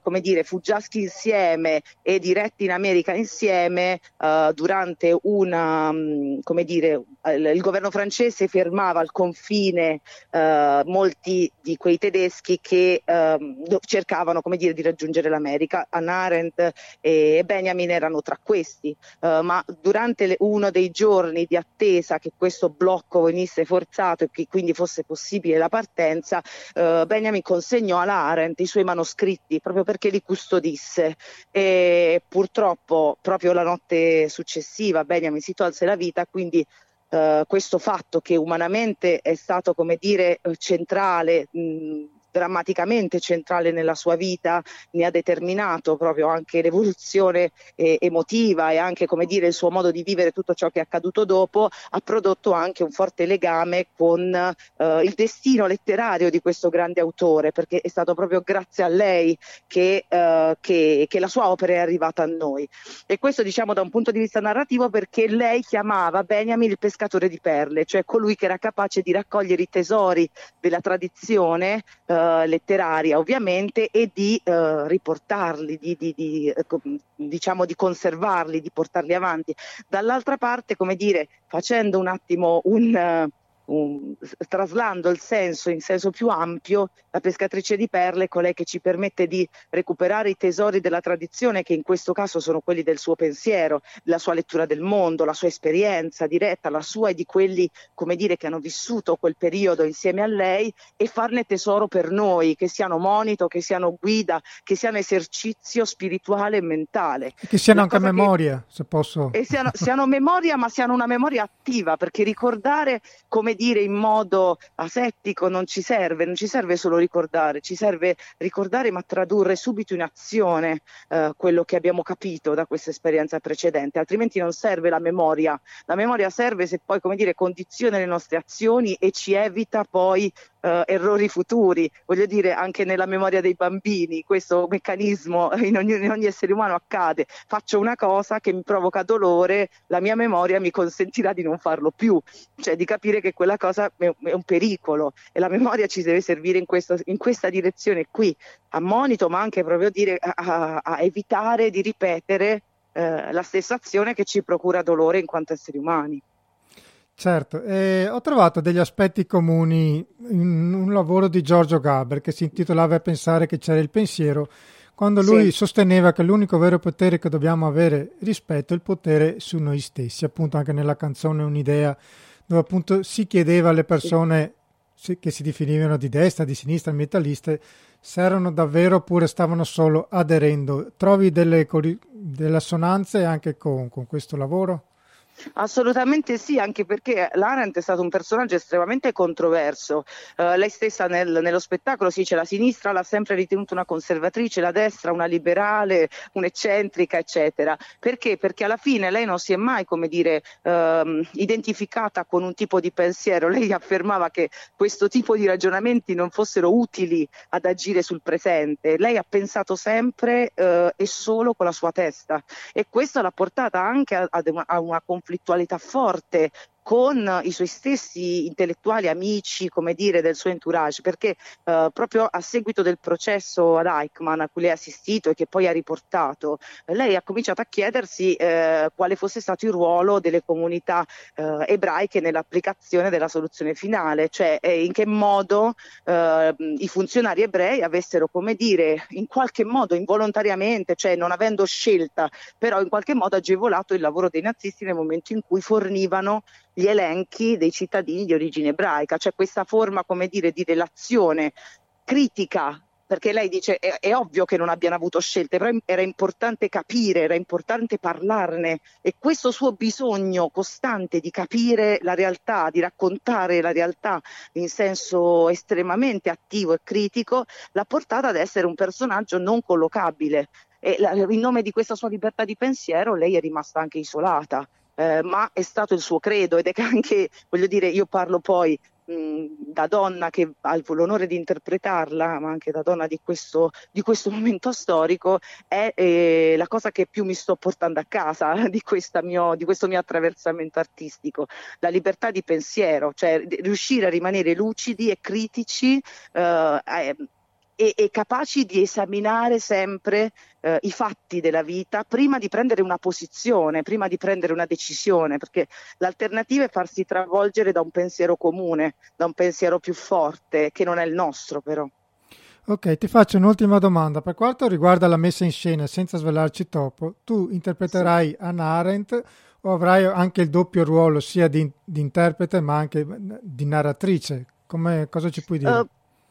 come dire, Fuggiaschi insieme e diretti in America insieme uh, durante una, mm, come dire, il governo francese fermava al confine uh, molti di quei tedeschi che uh, cercavano come dire, di raggiungere l'America. Anna Arendt e Benjamin erano tra questi, ma durante le, uno dei giorni di attesa che questo blocco venisse forzato e che quindi fosse possibile la partenza, Benjamin consegnò consegnò alla Arendt i suoi manoscritti proprio perché li custodisse. E purtroppo proprio la notte successiva Benjamin si tolse la vita, quindi Uh, questo fatto che umanamente è stato, come dire, centrale mh, drammaticamente centrale nella sua vita, ne ha determinato proprio anche l'evoluzione eh, emotiva e anche come dire il suo modo di vivere tutto ciò che è accaduto dopo, ha prodotto anche un forte legame con eh, il destino letterario di questo grande autore, perché è stato proprio grazie a lei che, eh, che, che la sua opera è arrivata a noi. E questo diciamo da un punto di vista narrativo perché lei chiamava Benjamin il pescatore di perle, cioè colui che era capace di raccogliere i tesori della tradizione eh, eh, letteraria ovviamente e di uh, riportarli, di, di, di, ecco, diciamo di conservarli, di portarli avanti. Dall'altra parte, come dire, facendo un attimo un... Uh, un, traslando il senso in senso più ampio, la pescatrice di perle è colei che ci permette di recuperare i tesori della tradizione, che in questo caso sono quelli del suo pensiero, la sua lettura del mondo, la sua esperienza diretta, la sua e di quelli, come dire, che hanno vissuto quel periodo insieme a lei e farne tesoro per noi, che siano monito, che siano guida, che siano esercizio spirituale e mentale. Che siano anche memoria, che... se posso. E siano, siano memoria, ma siano una memoria attiva, perché ricordare, come dire, in modo asettico non ci serve, non ci serve solo ricordare, ci serve ricordare ma tradurre subito in azione eh, quello che abbiamo capito da questa esperienza precedente, altrimenti non serve la memoria. La memoria serve se poi, come dire, condiziona le nostre azioni e ci evita poi Uh, errori futuri, voglio dire anche nella memoria dei bambini, questo meccanismo in ogni, in ogni, essere umano accade, faccio una cosa che mi provoca dolore, la mia memoria mi consentirà di non farlo più, cioè di capire che quella cosa è, un pericolo. E la memoria ci deve servire in, questo, in questa direzione qui, a monito ma anche proprio dire, a, a, a evitare di ripetere eh, la stessa azione che ci procura dolore in quanto esseri umani. Certo, eh, ho trovato degli aspetti comuni in un lavoro di Giorgio Gaber che si intitolava Pensare che c'era il pensiero, quando lui sì. sosteneva che l'unico vero potere che dobbiamo avere rispetto è il potere su noi stessi, appunto anche nella canzone Un'idea, dove appunto si chiedeva alle persone che si definivano di destra, di sinistra, ambientaliste, se erano davvero oppure stavano solo aderendo. Trovi delle, delle assonanze anche con, con questo lavoro? Assolutamente sì, anche perché l'Arendt è stato un personaggio estremamente controverso. Uh, lei stessa nel, nello spettacolo si dice la sinistra l'ha sempre ritenuta una conservatrice, la destra una liberale, un'eccentrica, eccetera. Perché? Perché alla fine lei non si è mai, come dire, uh, identificata con un tipo di pensiero. Lei affermava che questo tipo di ragionamenti non fossero utili ad agire sul presente. Lei ha pensato sempre uh, e solo con la sua testa e questo l'ha portata anche a, a una, una conflittualità forte con i suoi stessi intellettuali amici, come dire, del suo entourage, perché eh, proprio a seguito del processo ad Eichmann a cui lei ha assistito e che poi ha riportato, lei ha cominciato a chiedersi eh, quale fosse stato il ruolo delle comunità eh, ebraiche nell'applicazione della soluzione finale, cioè eh, in che modo eh, i funzionari ebrei avessero, come dire, in qualche modo involontariamente, cioè non avendo scelta, però in qualche modo agevolato il lavoro dei nazisti nel momento in cui fornivano gli elenchi dei cittadini di origine ebraica, cioè questa forma, come dire, di relazione critica perché lei dice è, è, ovvio che non abbiano avuto scelte, però era importante capire, era importante parlarne e questo suo bisogno costante di capire la realtà, di raccontare la realtà in senso estremamente attivo e critico, l'ha portata ad essere un personaggio non collocabile. E la, in nome di questa sua libertà di pensiero lei è rimasta anche isolata eh, ma è stato il suo credo ed è che anche, voglio dire, io parlo poi da donna che ha l'onore di interpretarla, ma anche da donna di questo, di questo momento storico, è eh, la cosa che più mi sto portando a casa di, mio, di, questo mio attraversamento artistico, la libertà di pensiero, cioè riuscire a rimanere lucidi e critici. Eh, e, e capaci di esaminare sempre eh, i fatti della vita prima di prendere una posizione, prima di prendere una decisione, perché l'alternativa è farsi travolgere da un pensiero comune, da un pensiero più forte, che non è il nostro però. Ok, ti faccio un'ultima domanda. Per quanto riguarda la messa in scena, senza svelarci troppo, tu interpreterai sì. Anna Arendt o avrai anche il doppio ruolo sia di, di interprete ma anche di narratrice? Come, cosa ci puoi dire? Uh,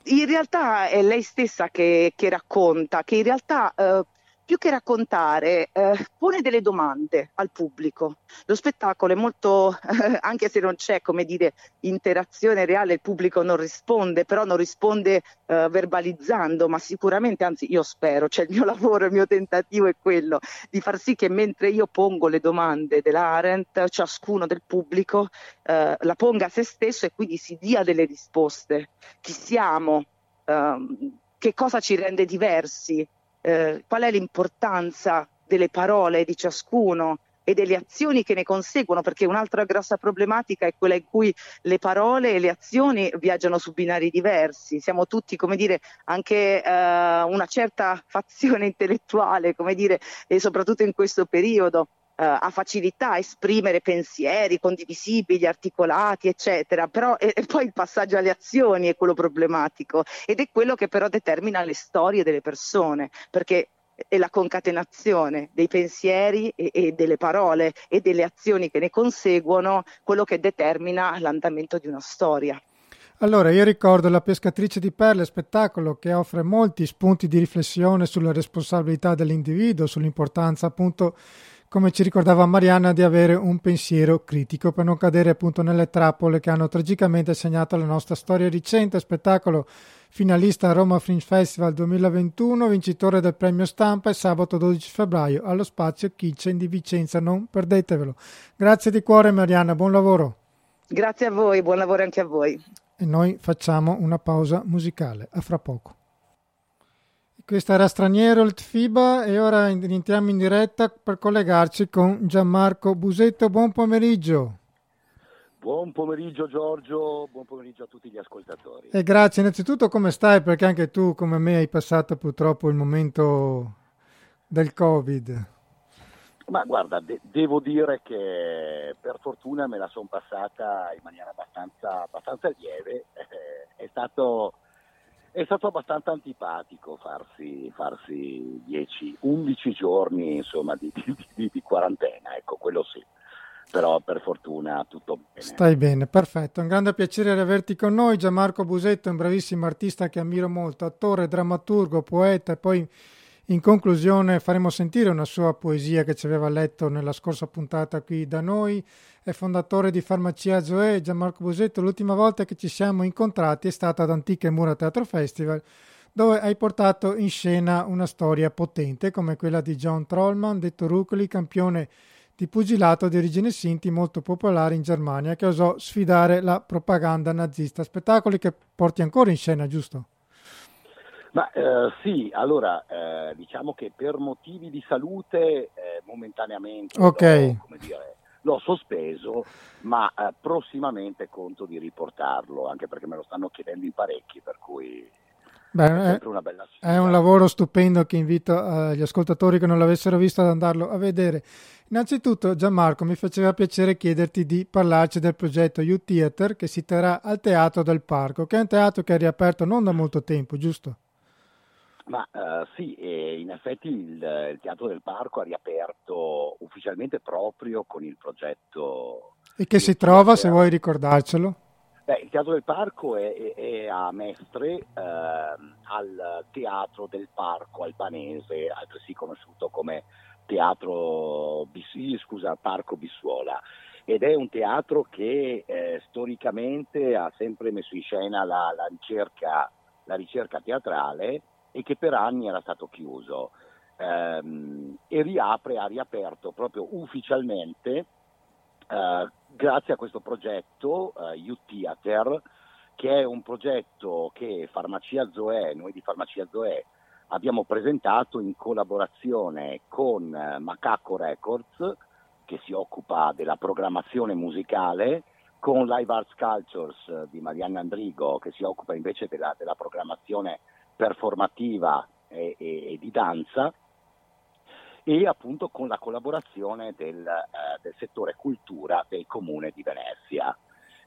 in realtà è lei stessa che, che racconta, che in realtà eh, più che raccontare, eh, pone delle domande al pubblico. Lo spettacolo è molto, eh, anche se non c'è, come dire, interazione reale, il pubblico non risponde, però non risponde eh, verbalizzando, ma sicuramente, anzi io spero, cioè il mio lavoro, il mio tentativo è quello di far sì che mentre io pongo le domande dell'Arendt, ciascuno del pubblico eh, la ponga a se stesso e quindi si dia delle risposte. Chi siamo? Ehm, che cosa ci rende diversi? Eh, qual è l'importanza delle parole di ciascuno e delle azioni che ne conseguono, perché un'altra grossa problematica è quella in cui le parole e le azioni viaggiano su binari diversi. Siamo tutti, come dire, anche eh, una certa fazione intellettuale, come dire, e soprattutto in questo periodo ha facilità a esprimere pensieri condivisibili, articolati, eccetera, però e, e poi il passaggio alle azioni è quello problematico ed è quello che però determina le storie delle persone, perché è la concatenazione dei pensieri e, e, delle parole e delle azioni che ne conseguono quello che determina l'andamento di una storia. Allora, io ricordo La pescatrice di perle, spettacolo che offre molti spunti di riflessione sulla responsabilità dell'individuo, sull'importanza appunto, come ci ricordava Marianna, di avere un pensiero critico per non cadere appunto nelle trappole che hanno tragicamente segnato la nostra storia recente. Spettacolo finalista a Roma Fringe Festival 2021, vincitore del premio stampa il sabato 12 febbraio allo spazio Kitchen di Vicenza. Non perdetevelo. Grazie di cuore Marianna, buon lavoro. Grazie a voi, buon lavoro anche a voi e noi facciamo una pausa musicale. A fra poco. Questa era Straniero il FIBA e ora entriamo in diretta per collegarci con Gianmarco Busetto. Buon pomeriggio. Buon pomeriggio Giorgio, buon pomeriggio a tutti gli ascoltatori. E grazie innanzitutto come stai perché anche tu come me hai passato purtroppo il momento del Covid. Ma guarda, de- devo dire che per fortuna me la sono passata in maniera abbastanza, abbastanza lieve, è, stato, è, stato, abbastanza antipatico farsi, farsi 10, 11 giorni insomma, di, di, di, di quarantena, ecco, quello sì però per fortuna tutto bene. Stai bene, perfetto. Un grande piacere averti con noi. Gianmarco Busetto è un bravissimo artista che ammiro molto, attore, drammaturgo, poeta e poi in conclusione faremo sentire una sua poesia che ci aveva letto nella scorsa puntata qui da noi. È fondatore di Farmacia Zoe, Gianmarco Busetto. L'ultima volta che ci siamo incontrati è stata ad Antiche Mura Teatro Festival, dove hai portato in scena una storia potente come quella di John Trollman, detto Rucoli, campione di pugilato di origine sinti molto popolare in Germania, che osò sfidare la propaganda nazista. Spettacoli che porti ancora in scena, giusto? Ma eh, sì, allora eh, diciamo che per motivi di salute eh, momentaneamente okay. l'ho, dire, l'ho, sospeso, ma eh, prossimamente conto di riportarlo, anche perché me lo stanno chiedendo in parecchi, per cui Beh, è, è, un lavoro stupendo che invito uh, gli ascoltatori che non l'avessero visto ad andarlo a vedere. Innanzitutto, Gianmarco, mi faceva piacere chiederti di parlarci del progetto U Theater che si terrà al Teatro del Parco, che è un teatro che è riaperto non da molto tempo, giusto? Ma uh, sì, in effetti il, il, Teatro del Parco ha riaperto ufficialmente proprio con il progetto. E che si trova, se vuoi ricordarcelo? Beh, il Teatro del Parco è, è, è a Mestre, eh, al Teatro del Parco albanese, altresì conosciuto come Teatro Bis- scusa, Parco Bissuola. Ed è un teatro che eh, storicamente ha sempre messo in scena la, la ricerca, la ricerca teatrale e che per anni era stato chiuso ehm, e riapre, ha riaperto proprio ufficialmente eh, grazie a questo progetto eh, U-Theater che è un progetto che Farmacia Zoe, noi di Farmacia Zoe abbiamo presentato in collaborazione con eh, Macaco Records che si occupa della programmazione musicale con Live Arts Cultures eh, di Marianna Andrigo che si occupa invece della, della programmazione performativa e, e, e, di danza e appunto con la collaborazione del, eh, del settore cultura del comune di Venezia.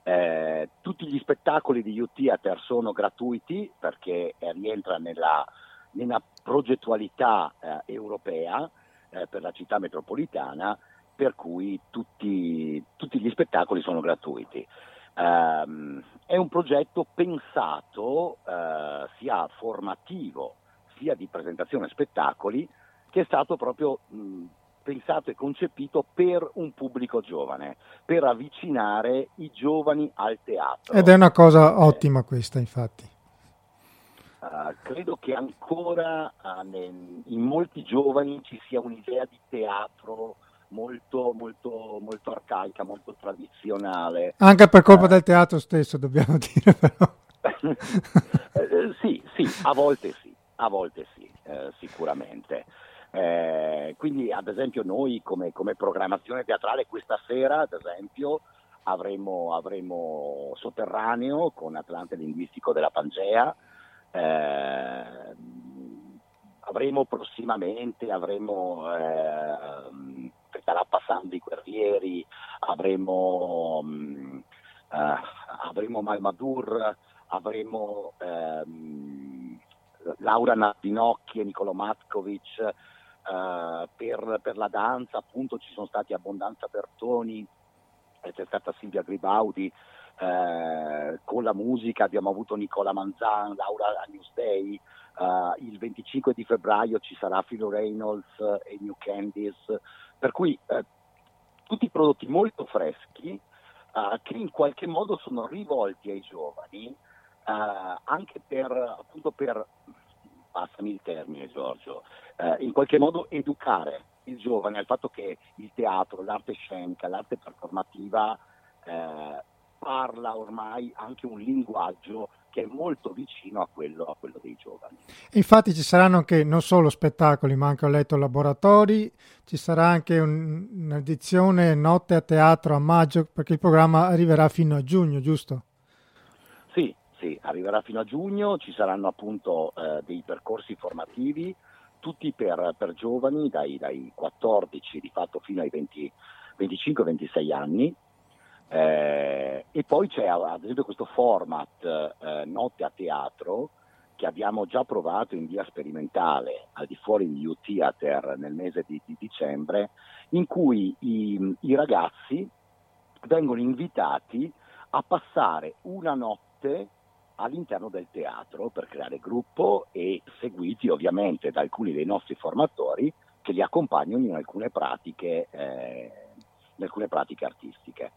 Eh, tutti gli spettacoli di U-Theater sono gratuiti perché eh, rientra nella, nella progettualità eh, europea eh, per la città metropolitana, per cui tutti, tutti gli spettacoli sono gratuiti. Um, è un progetto pensato uh, sia formativo sia di presentazione spettacoli che è stato proprio mh, pensato e concepito per un pubblico giovane, per avvicinare i giovani al teatro. Ed è una cosa eh, ottima questa, infatti. Uh, credo che ancora uh, in molti giovani ci sia un'idea di teatro molto, molto, molto arcaica, molto tradizionale. Anche per colpa eh, del teatro stesso, dobbiamo dire però. eh, sì, sì, a volte sì, a volte sì, eh, sicuramente. Eh, quindi ad esempio noi come, come, programmazione teatrale questa sera, ad esempio, avremo, avremo Sotterraneo con Atlante Linguistico della Pangea, eh, avremo prossimamente avremo, eh, presenterà Passando i Guerrieri, avremo, um, avremo Malmadur, avremo um, Laura Nardinocchi e Nicolo Matkovic. Uh, per, per, la danza appunto ci sono stati Abbondanza Bertoni, c'è stata Silvia Gribaudi, eh, con la musica abbiamo avuto Nicola Manzan, Laura Newsday, eh, il 25 di febbraio ci sarà Philo Reynolds e New Candies, per cui eh, tutti prodotti molto freschi eh, che in qualche modo sono rivolti ai giovani eh, anche per, appunto per, passami il termine Giorgio, eh, in qualche modo educare il giovane al fatto che il teatro, l'arte scenica, l'arte performativa eh, parla ormai anche un linguaggio che è molto vicino a quello, a quello dei giovani. Infatti ci saranno anche non solo spettacoli, ma anche ho letto laboratori, ci sarà anche un, un'edizione notte a teatro a maggio, perché il programma arriverà fino a giugno, giusto? Sì, sì, arriverà fino a giugno, ci saranno appunto eh, dei percorsi formativi, tutti per, per giovani dai, dai, 14 di fatto fino ai 25-26 anni, eh, e poi c'è ad esempio questo format eh, Notte a Teatro che abbiamo già provato in via sperimentale al di fuori di U-Theater nel mese di, di dicembre, in cui i, i, ragazzi vengono invitati a passare una notte all'interno del teatro per creare gruppo e seguiti ovviamente da alcuni dei nostri formatori che li accompagnano in alcune pratiche, eh, in alcune pratiche artistiche.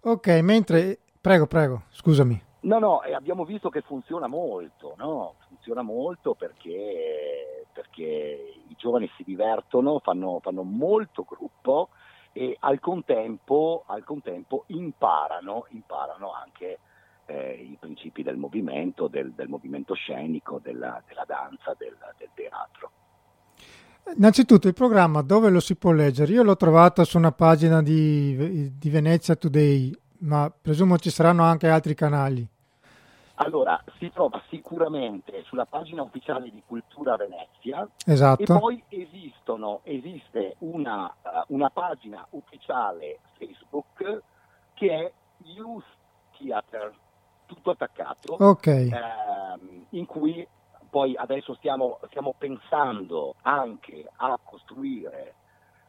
Ok, mentre... Prego, prego, scusami. No, no, abbiamo visto che funziona molto, no? Funziona molto perché, perché i giovani si divertono, fanno, fanno molto gruppo e al contempo, al contempo imparano, imparano, anche eh, i principi del movimento, del, del movimento scenico, della, della danza, del, del teatro. Innanzitutto il programma dove lo si può leggere? Io l'ho trovato su una pagina di, di, Venezia Today, ma presumo ci saranno anche altri canali. Allora, si trova sicuramente sulla pagina ufficiale di Cultura Venezia esatto. e poi esistono, esiste una, uh, una pagina ufficiale Facebook che è Youth Theater, tutto attaccato, okay. ehm, in cui poi adesso stiamo, stiamo pensando anche a costruire,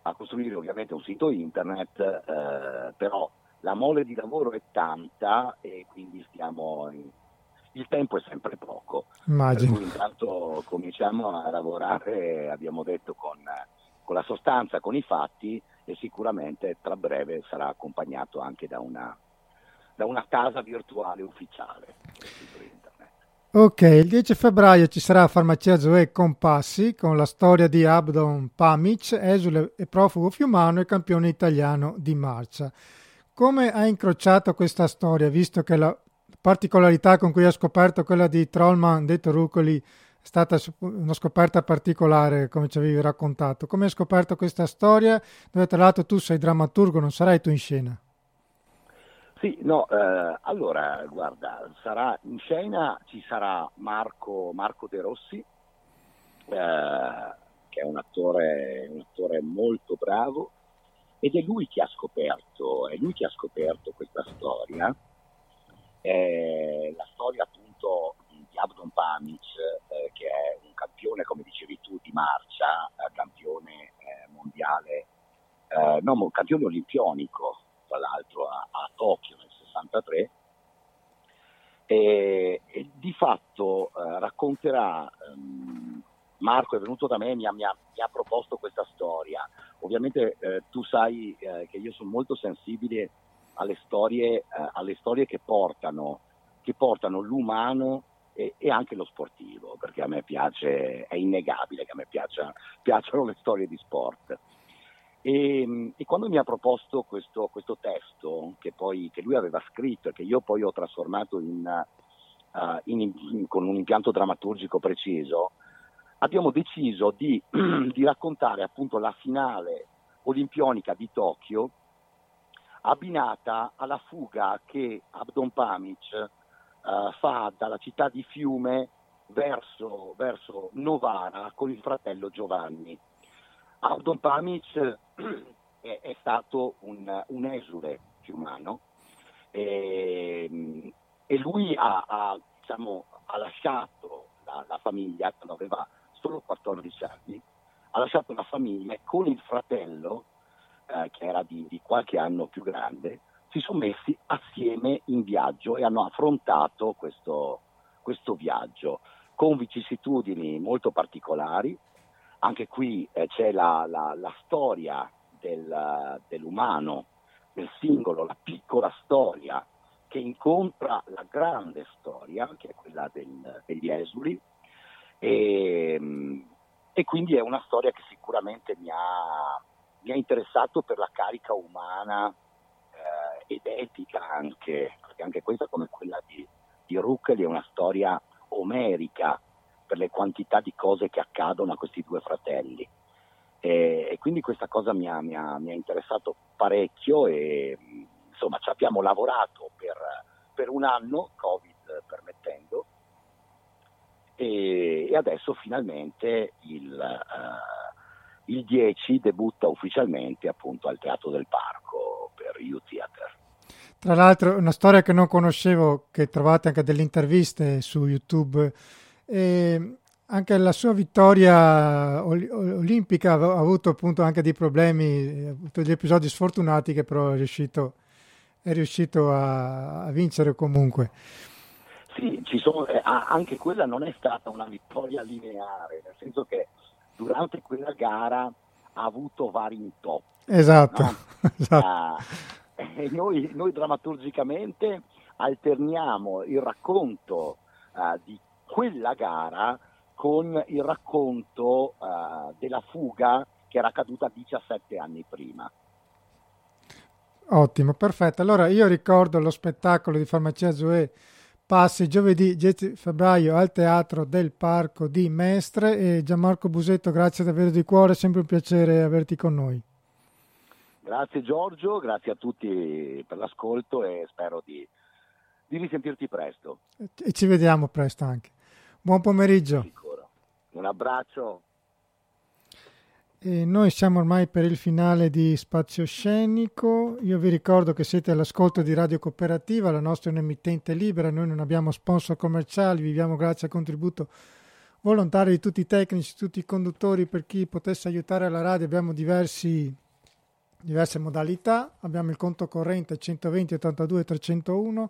a costruire ovviamente un sito internet, eh, però la mole di lavoro è tanta e quindi stiamo in, il tempo è sempre poco. Immagino. Per cui intanto cominciamo a lavorare, abbiamo detto, con, con, la sostanza, con i fatti e sicuramente tra breve sarà accompagnato anche da una, da una casa virtuale ufficiale. Ok, il 10 febbraio ci sarà Farmacia Zoe Compassi con la storia di Abdon Pamic, esule e profugo fiumano e campione italiano di marcia. Come ha incrociato questa storia, visto che la particolarità con cui ha scoperto quella di Trollman detto Ruccoli è stata una scoperta particolare, come ci avevi raccontato? Come hai scoperto questa storia, dove tra l'altro tu sei drammaturgo, non sarai tu in scena? Sì, no, eh, allora guarda, sarà in scena ci sarà Marco, Marco De Rossi, eh, che è un attore, un attore, molto bravo, ed è lui che ha scoperto, lui che ha scoperto questa storia, eh, la storia appunto di Abdon Pamic, eh, che è un campione, come dicevi tu, di marcia, eh, campione eh, mondiale, no, campione olimpionico tra l'altro a, a Tokyo nel 63 e, e di fatto eh, racconterà ehm, Marco è venuto da me e mi, mi, mi, ha proposto questa storia. Ovviamente eh, tu sai eh, che io sono molto sensibile alle storie, eh, alle storie che, portano, che portano l'umano e, anche lo sportivo perché a me piace è innegabile che a me piacciono le storie di sport e, e, quando mi ha proposto questo, questo testo che, poi, che lui aveva scritto e che io poi ho trasformato in, uh, in, in, con un impianto drammaturgico preciso, abbiamo deciso di, di, raccontare appunto la finale olimpionica di Tokyo abbinata alla fuga che Abdon Pamic uh, fa dalla città di Fiume verso, verso Novara con il fratello Giovanni. Aldon Pamic è, è stato un, un, esule fiumano e, e lui ha, ha, diciamo, ha lasciato la, la, famiglia quando aveva solo 14 anni, ha lasciato la famiglia con il fratello eh, che era di, di qualche anno più grande, si sono messi assieme in viaggio e hanno affrontato questo, questo viaggio con vicissitudini molto particolari. Anche qui eh, c'è la, la, la storia del, dell'umano, del singolo, la piccola storia che incontra la grande storia, che è quella del, degli esuli, e, e, quindi è una storia che sicuramente mi ha, mi ha interessato per la carica umana eh, ed etica anche, perché anche questa come quella di, di Ruckel è una storia omerica per le quantità di cose che accadono a questi due fratelli. E, e quindi questa cosa mi ha, mi, ha, mi ha, interessato parecchio e insomma ci abbiamo lavorato per, per un anno, Covid permettendo, e, e adesso finalmente il, uh, il 10 debutta ufficialmente appunto al Teatro del Parco per Youth Theater. Tra l'altro una storia che non conoscevo, che trovate anche delle interviste su YouTube, e anche la sua vittoria olimpica ha avuto appunto anche dei problemi, ha avuto degli episodi sfortunati che però è riuscito, è riuscito a, a vincere comunque. Sì, sono, eh, anche quella non è stata una vittoria lineare, nel senso che durante quella gara ha avuto vari intoppi. Esatto. No? esatto. Uh, e noi, noi, drammaturgicamente alterniamo il racconto uh, di quella gara con il racconto uh, della fuga che era accaduta 17 anni prima. Ottimo, perfetto. Allora io ricordo lo spettacolo di Farmacia Zoe passi giovedì 10 febbraio al Teatro del Parco di Mestre e Gianmarco Busetto, grazie davvero di cuore, è sempre un piacere averti con noi. Grazie Giorgio, grazie a tutti per l'ascolto e spero di, di risentirti presto. E ci vediamo presto anche. Buon pomeriggio. Sicuro. Un abbraccio. E noi siamo ormai per il finale di Spazio Scenico. Io vi ricordo che siete all'ascolto di Radio Cooperativa, la nostra è un'emittente libera, noi non abbiamo sponsor commerciali, viviamo grazie al contributo volontario di tutti i tecnici, tutti i conduttori per chi potesse aiutare la radio. Abbiamo diversi, diverse modalità, abbiamo il conto corrente 120 82 301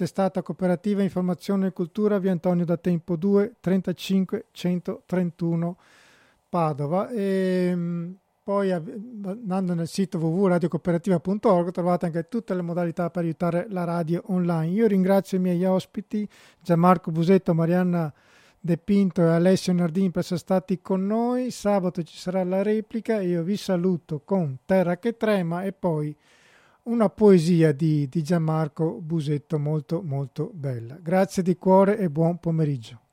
testata cooperativa Informazione e Cultura via Antonio da Tempo 2 35 131 Padova e ehm, poi andando nel sito www.radiocooperativa.org trovate anche tutte le modalità per aiutare la radio online. Io ringrazio i miei ospiti Gianmarco Busetto, Marianna De Pinto e Alessio Nardini per essere stati con noi. Sabato ci sarà la replica. Io vi saluto con Terra che trema e poi una poesia di, di Gianmarco Busetto molto molto bella. Grazie di cuore e buon pomeriggio.